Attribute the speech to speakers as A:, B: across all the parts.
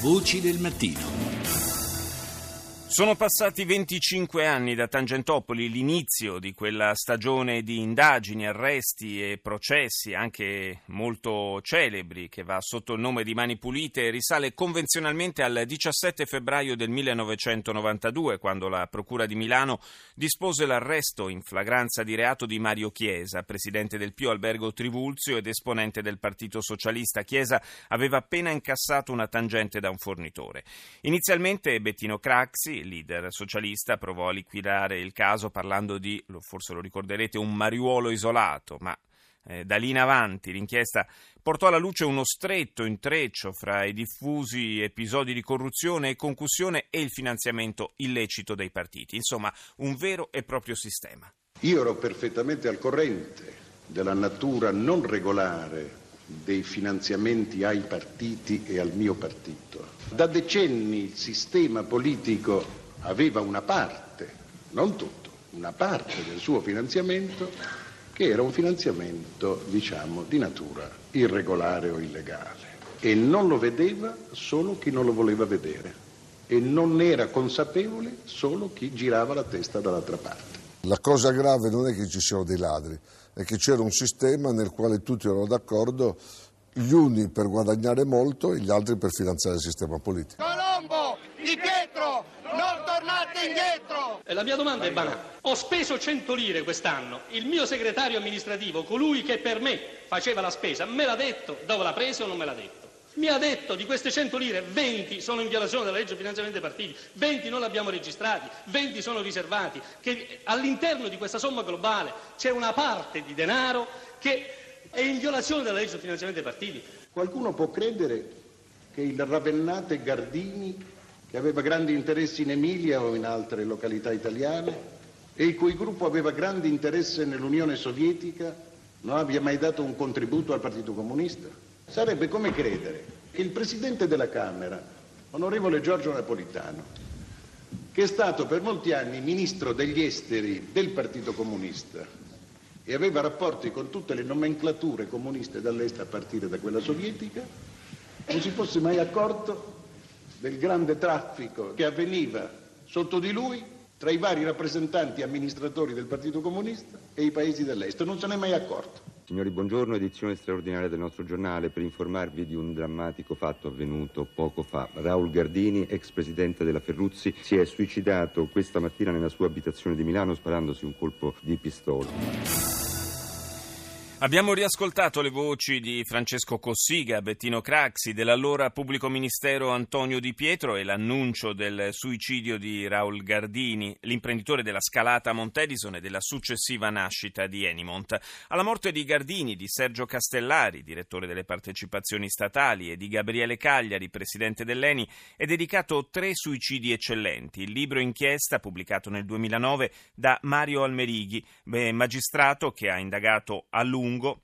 A: Voci del mattino.
B: Sono passati 25 anni da Tangentopoli, l'inizio di quella stagione di indagini, arresti e processi, anche molto celebri, che va sotto il nome di Mani Pulite e risale convenzionalmente al 17 febbraio del 1992, quando la Procura di Milano dispose l'arresto in flagranza di reato di Mario Chiesa, presidente del Pio Albergo Trivulzio ed esponente del Partito Socialista. Chiesa aveva appena incassato una tangente da un fornitore. Inizialmente Bettino Craxi, leader socialista, provò a liquidare il caso parlando di, forse lo ricorderete, un mariuolo isolato, ma eh, da lì in avanti l'inchiesta portò alla luce uno stretto intreccio fra i diffusi episodi di corruzione e concussione e il finanziamento illecito dei partiti. Insomma, un vero e proprio sistema.
C: Io ero perfettamente al corrente della natura non regolare dei finanziamenti ai partiti e al mio partito. Da decenni il sistema politico aveva una parte, non tutto, una parte del suo finanziamento che era un finanziamento, diciamo, di natura irregolare o illegale. E non lo vedeva solo chi non lo voleva vedere e non ne era consapevole solo chi girava la testa dall'altra parte.
D: La cosa grave non è che ci siano dei ladri, è che c'era un sistema nel quale tutti erano d'accordo, gli uni per guadagnare molto e gli altri per finanziare il sistema politico.
E: Colombo, Di Pietro, non tornate indietro!
F: La mia domanda è banale. Ho speso 100 lire quest'anno. Il mio segretario amministrativo, colui che per me faceva la spesa, me l'ha detto dove l'ha preso o non me l'ha detto? Mi ha detto di queste 100 lire 20 sono in violazione della legge finanziamento dei partiti, 20 non li abbiamo registrati, 20 sono riservati, che all'interno di questa somma globale c'è una parte di denaro che è in violazione della legge finanziamento dei partiti.
C: Qualcuno può credere che il ravennate Gardini, che aveva grandi interessi in Emilia o in altre località italiane, e il cui gruppo aveva grande interesse nell'Unione Sovietica, non abbia mai dato un contributo al Partito Comunista? Sarebbe come credere che il Presidente della Camera, onorevole Giorgio Napolitano, che è stato per molti anni Ministro degli Esteri del Partito Comunista e aveva rapporti con tutte le nomenclature comuniste dall'est a partire da quella sovietica, non si fosse mai accorto del grande traffico che avveniva sotto di lui tra i vari rappresentanti amministratori del Partito Comunista e i paesi dell'est. Non se n'è mai accorto.
G: Signori, buongiorno, edizione straordinaria del nostro giornale per informarvi di un drammatico fatto avvenuto poco fa. Raul Gardini, ex presidente della Ferruzzi, si è suicidato questa mattina nella sua abitazione di Milano sparandosi un colpo di pistola.
B: Abbiamo riascoltato le voci di Francesco Cossiga, Bettino Craxi, dell'allora pubblico ministero Antonio Di Pietro e l'annuncio del suicidio di Raul Gardini, l'imprenditore della scalata Montedison e della successiva nascita di Enimont. Alla morte di Gardini, di Sergio Castellari, direttore delle partecipazioni statali, e di Gabriele Cagliari, presidente dell'Eni, è dedicato Tre suicidi eccellenti, il libro inchiesta pubblicato nel 2009 da Mario Almerighi, magistrato che ha indagato a lungo lungo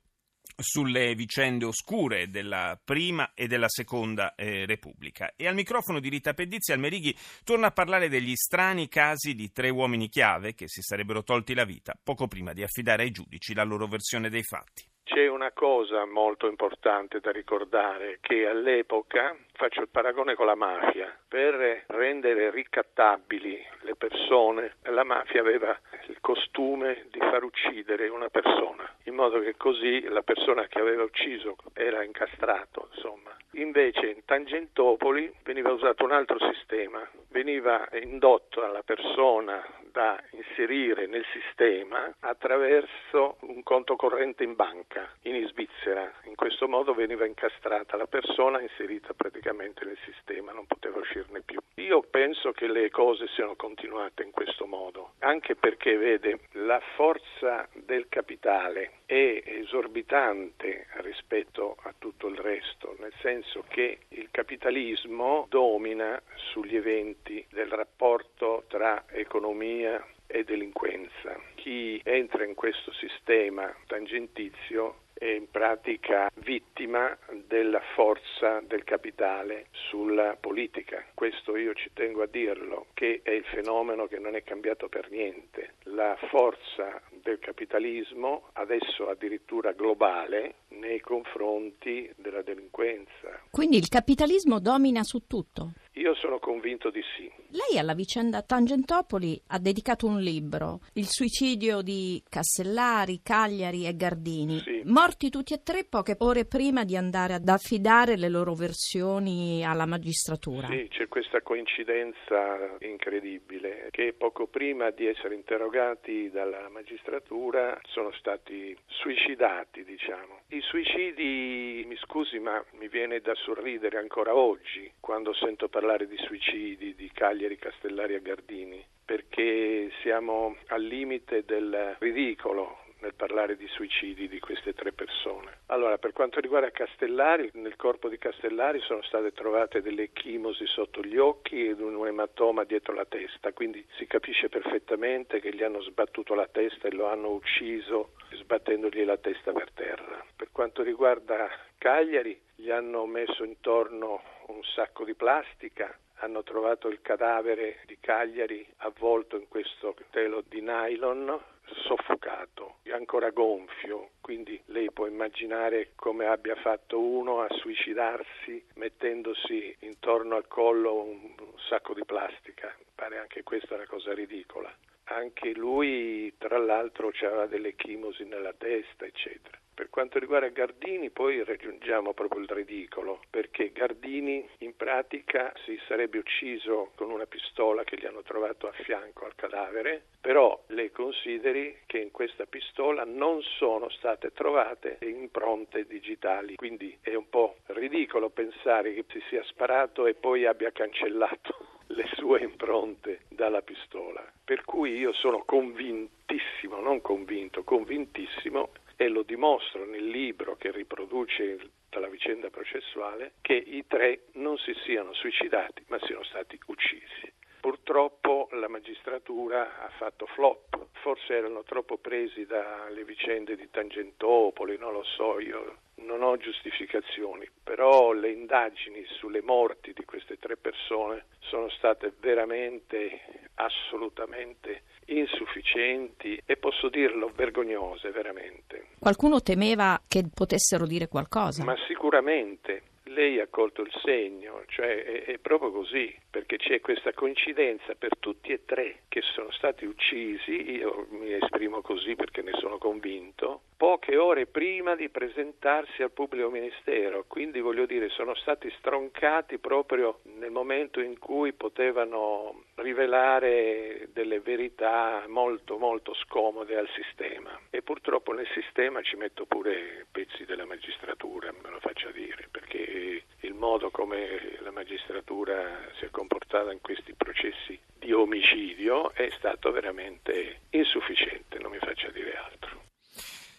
B: sulle vicende oscure della prima e della seconda eh, Repubblica. E al microfono di Rita Pedizzi Almerighi torna a parlare degli strani casi di tre uomini chiave che si sarebbero tolti la vita poco prima di affidare ai giudici la loro versione dei fatti.
H: C'è una cosa molto importante da ricordare, che all'epoca, faccio il paragone con la mafia, per rendere ricattabili le persone, la mafia aveva il costume di far uccidere una persona, in modo che così la persona che aveva ucciso era incastrato, insomma. Invece in Tangentopoli veniva usato un altro sistema, veniva indotto alla persona da inserire nel sistema attraverso un conto corrente in banca in Svizzera. In questo modo veniva incastrata la persona inserita praticamente nel sistema, non poteva uscirne più. Io penso che le cose siano continuate in questo modo, anche perché vede la forza del capitale è esorbitante rispetto a tutto il resto, nel senso che il capitalismo domina sugli eventi del rapporto tra economia e delinquenza. Chi entra in questo sistema tangentizio è in pratica vittima della forza del capitale sulla politica. Questo io ci tengo a dirlo, che è il fenomeno che non è cambiato per niente. La forza del capitalismo, adesso addirittura globale, nei confronti della delinquenza.
A: Quindi il capitalismo domina su tutto?
H: Io sono convinto di sì.
A: Lei alla vicenda Tangentopoli ha dedicato un libro, Il suicidio di Castellari, Cagliari e Gardini,
H: Sì.
A: morti tutti e tre poche ore prima di andare ad affidare le loro versioni alla magistratura.
H: Sì, c'è questa coincidenza incredibile che poco prima di essere interrogati dalla magistratura sono stati suicidati, diciamo. I suicidi, mi scusi, ma mi viene da sorridere ancora oggi quando sento parlare di suicidi di Cagliari, Castellari e Gardini, perché siamo al limite del ridicolo nel parlare di suicidi di queste tre persone. Allora, per quanto riguarda Castellari, nel corpo di Castellari sono state trovate delle echimosi sotto gli occhi ed un ematoma dietro la testa, quindi si capisce perfettamente che gli hanno sbattuto la testa e lo hanno ucciso sbattendogli la testa per terra. Per quanto riguarda Cagliari, gli hanno messo intorno un sacco di plastica, hanno trovato il cadavere di Cagliari avvolto in questo telo di nylon, soffocato, ancora gonfio, quindi lei può immaginare come abbia fatto uno a suicidarsi mettendosi intorno al collo un, sacco di plastica, pare anche questa una cosa ridicola. Anche lui, tra l'altro, aveva delle chimosi nella testa, eccetera. Per quanto riguarda Gardini, poi raggiungiamo proprio il ridicolo, perché Gardini in pratica si sarebbe ucciso con una pistola che gli hanno trovato a fianco al cadavere, però lei consideri che in questa pistola non sono state trovate impronte digitali, quindi è un po' ridicolo pensare che si sia sparato e poi abbia cancellato le sue impronte dalla pistola. Per cui io sono convintissimo, non convinto, convintissimo e lo dimostro nel libro che riproduce la vicenda processuale, che i tre non si siano suicidati ma siano stati uccisi. Purtroppo la magistratura ha fatto flop, forse erano troppo presi dalle vicende di Tangentopoli, non lo so, io non ho giustificazioni, però le indagini sulle morti di queste tre persone sono state veramente, assolutamente insufficienti e posso dirlo vergognose, veramente.
A: Qualcuno temeva che potessero dire qualcosa?
H: Ma sicuramente lei ha colto il segno, cioè è, è, proprio così, perché c'è questa coincidenza per tutti e tre che sono stati uccisi, io mi esprimo così perché ne sono convinto, poche ore prima di presentarsi al pubblico ministero, quindi voglio dire sono stati stroncati proprio nel momento in cui potevano rivelare delle verità molto molto scomode al sistema e purtroppo nel sistema ci metto pure pezzi della magistratura, me lo faccia dire, perché il modo come la magistratura si è comportata in questi processi di omicidio è stato veramente insufficiente, non mi faccia dire altro.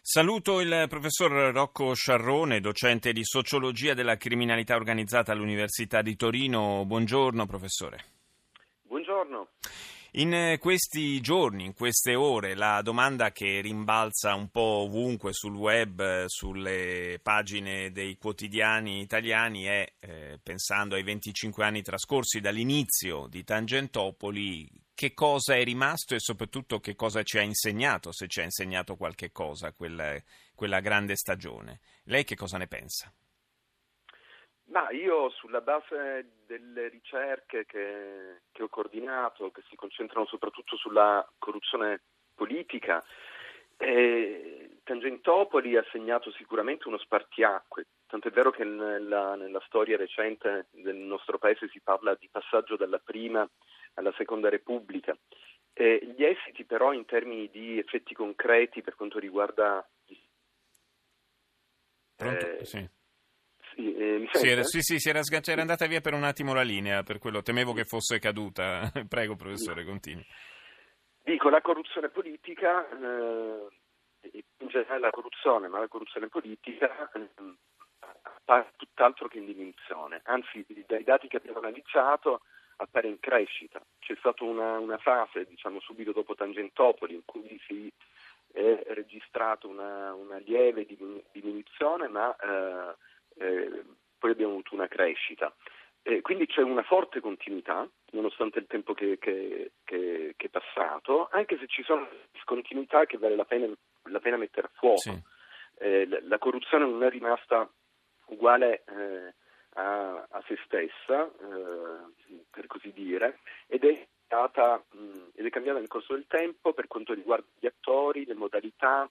B: Saluto il professor Rocco Sciarrone, docente di sociologia della criminalità organizzata all'Università di Torino. Buongiorno professore. In questi giorni, in queste ore, la domanda che rimbalza un po' ovunque sul web, sulle pagine dei quotidiani italiani è, eh, pensando ai 25 anni trascorsi dall'inizio di Tangentopoli, che cosa è rimasto e soprattutto che cosa ci ha insegnato, se ci ha insegnato qualche cosa, quella, quella grande stagione. Lei che cosa ne pensa?
I: Ma io sulla base delle ricerche che, che, ho coordinato, che si concentrano soprattutto sulla corruzione politica, eh, Tangentopoli ha segnato sicuramente uno spartiacque, tanto è vero che nella, nella storia recente del nostro paese si parla di passaggio dalla prima alla seconda repubblica. Eh, gli esiti però in termini di effetti concreti per quanto riguarda...
B: Pronto? Eh, sì.
I: Sì, eh,
B: sì, era, sì, sì, si era, era, andata via per un attimo la linea, per quello temevo che fosse caduta. Prego, professore, continui.
I: Dico, la corruzione politica, eh, in generale la corruzione, ma la corruzione politica eh, appare tutt'altro che in diminuzione. Anzi, dai dati che abbiamo analizzato appare in crescita. C'è stata una, una fase, diciamo, subito dopo Tangentopoli, in cui si è registrata una, una lieve diminuzione, ma eh, eh, poi abbiamo avuto una crescita. Eh, quindi c'è una forte continuità, nonostante il tempo che, che, che, che, è passato, anche se ci sono discontinuità che vale la pena, la pena mettere a fuoco. Sì. Eh, la, la, corruzione non è rimasta uguale eh, a, a, se stessa, eh, per così dire, ed è, stata, mh, ed è cambiata nel corso del tempo per quanto riguarda gli attori, le modalità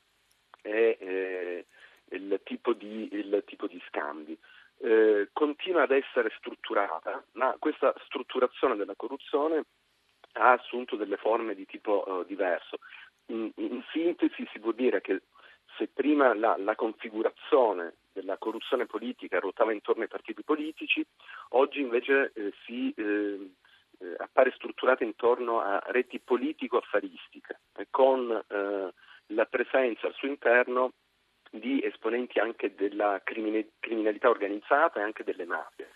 I: e eh, il tipo di, il tipo di scambi eh, continua ad essere strutturata, ma questa strutturazione della corruzione ha assunto delle forme di tipo uh, diverso. In, in, sintesi si può dire che se prima la, la, configurazione della corruzione politica ruotava intorno ai partiti politici, oggi invece eh, si eh, eh appare strutturata intorno a reti politico-affaristiche, con eh, la presenza al suo interno di esponenti anche della criminalità organizzata e anche delle mafie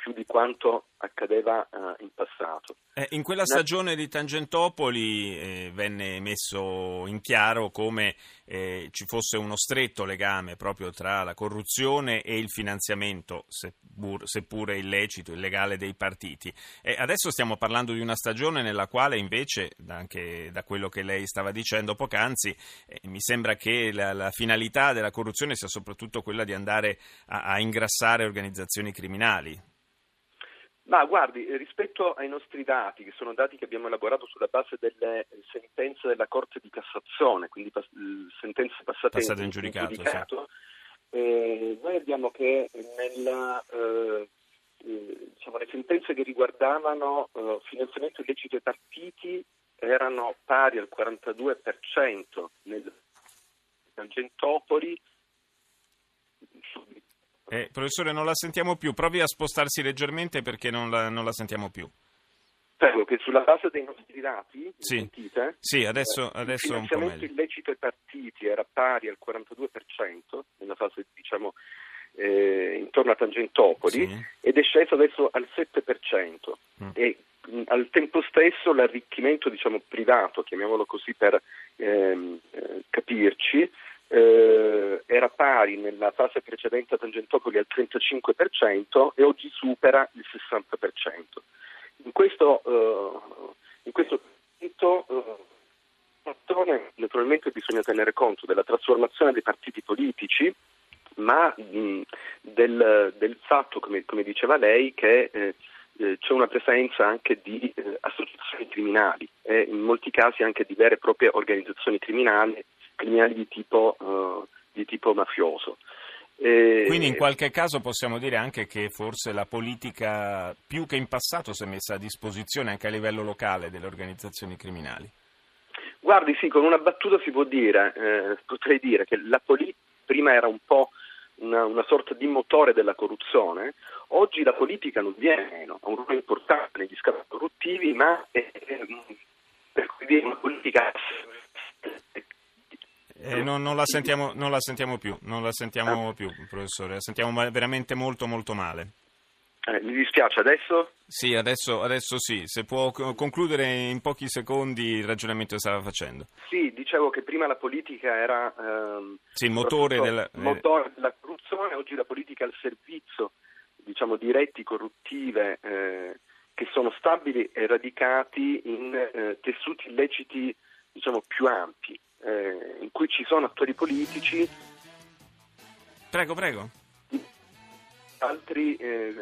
I: più di quanto accadeva uh, in passato.
B: Eh, in quella stagione di Tangentopoli eh, venne messo in chiaro come eh, ci fosse uno stretto legame proprio tra la corruzione e il finanziamento, seppur, seppure illecito, illegale dei partiti. adesso stiamo parlando di una stagione nella quale invece, anche da quello che lei stava dicendo poc'anzi, eh, mi sembra che la, la, finalità della corruzione sia soprattutto quella di andare a, a ingrassare organizzazioni criminali.
I: Ma guardi, rispetto ai nostri dati, che sono dati che abbiamo elaborato sulla base delle sentenze della Corte di Cassazione, quindi pas- sentenze passate,
B: passate in, giudicato, in giudicato
I: sì. eh, noi abbiamo che nella, eh, eh, diciamo, le sentenze che riguardavano eh, finanziamento illecito ai partiti erano pari al 42% nel Tangentopoli,
B: eh, professore, non la sentiamo più. Provi a spostarsi leggermente perché non la, non la sentiamo più.
I: Prego, che sulla base dei nostri dati,
B: sì,
I: sentite,
B: sì adesso, adesso
I: il finanziamento illecito ai partiti era pari al 42% nella fase, diciamo, eh, intorno a Tangentopoli sì. ed è sceso adesso al 7%. Mm. E mh, al tempo stesso l'arricchimento diciamo, privato, chiamiamolo così per ehm, eh, capirci, eh, era pari nella fase precedente a Tangentopoli al 35% e oggi supera il 60%. In questo, eh, in questo momento eh, naturalmente bisogna tenere conto della trasformazione dei partiti politici, ma mh, del, del, fatto, come, come, diceva lei, che eh, eh, c'è una presenza anche di eh, associazioni criminali e in molti casi anche di vere e proprie organizzazioni criminali criminali di tipo, uh, di tipo mafioso.
B: E... Quindi in qualche caso possiamo dire anche che forse la politica più che in passato si è messa a disposizione anche a livello locale delle organizzazioni criminali.
I: Guardi, sì, con una battuta si può dire, eh, potrei dire che la politica prima era un po' una, una, sorta di motore della corruzione, oggi la politica non viene meno, ha un ruolo importante negli scavi corruttivi, ma è, è, per cui dire una politica
B: eh, non, non, la sentiamo, non, la sentiamo, più, non la sentiamo ah. più, professore, la sentiamo veramente molto molto male.
I: Eh, mi dispiace, adesso?
B: Sì, adesso, adesso, sì, se può concludere in pochi secondi il ragionamento che stava facendo.
I: Sì, dicevo che prima la politica era ehm,
B: sì, il motore, della,
I: eh... motore della corruzione, oggi la politica è al servizio diciamo, di reti corruttive eh, che sono stabili e radicati in eh, tessuti illeciti diciamo, più ampi eh, in cui ci sono attori politici.
B: Prego, prego.
I: Altri, eh,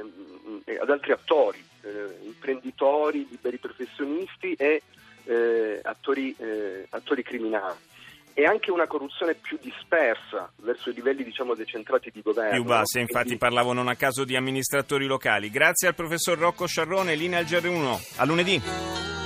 I: ad altri attori, eh, imprenditori, liberi professionisti e eh, attori, eh, attori criminali e anche una corruzione più dispersa verso i livelli diciamo decentrati di governo.
B: Più bassi, infatti quindi... parlavo non a caso di amministratori locali. Grazie al professor Rocco Sciarrone, linea al GR1. A lunedì.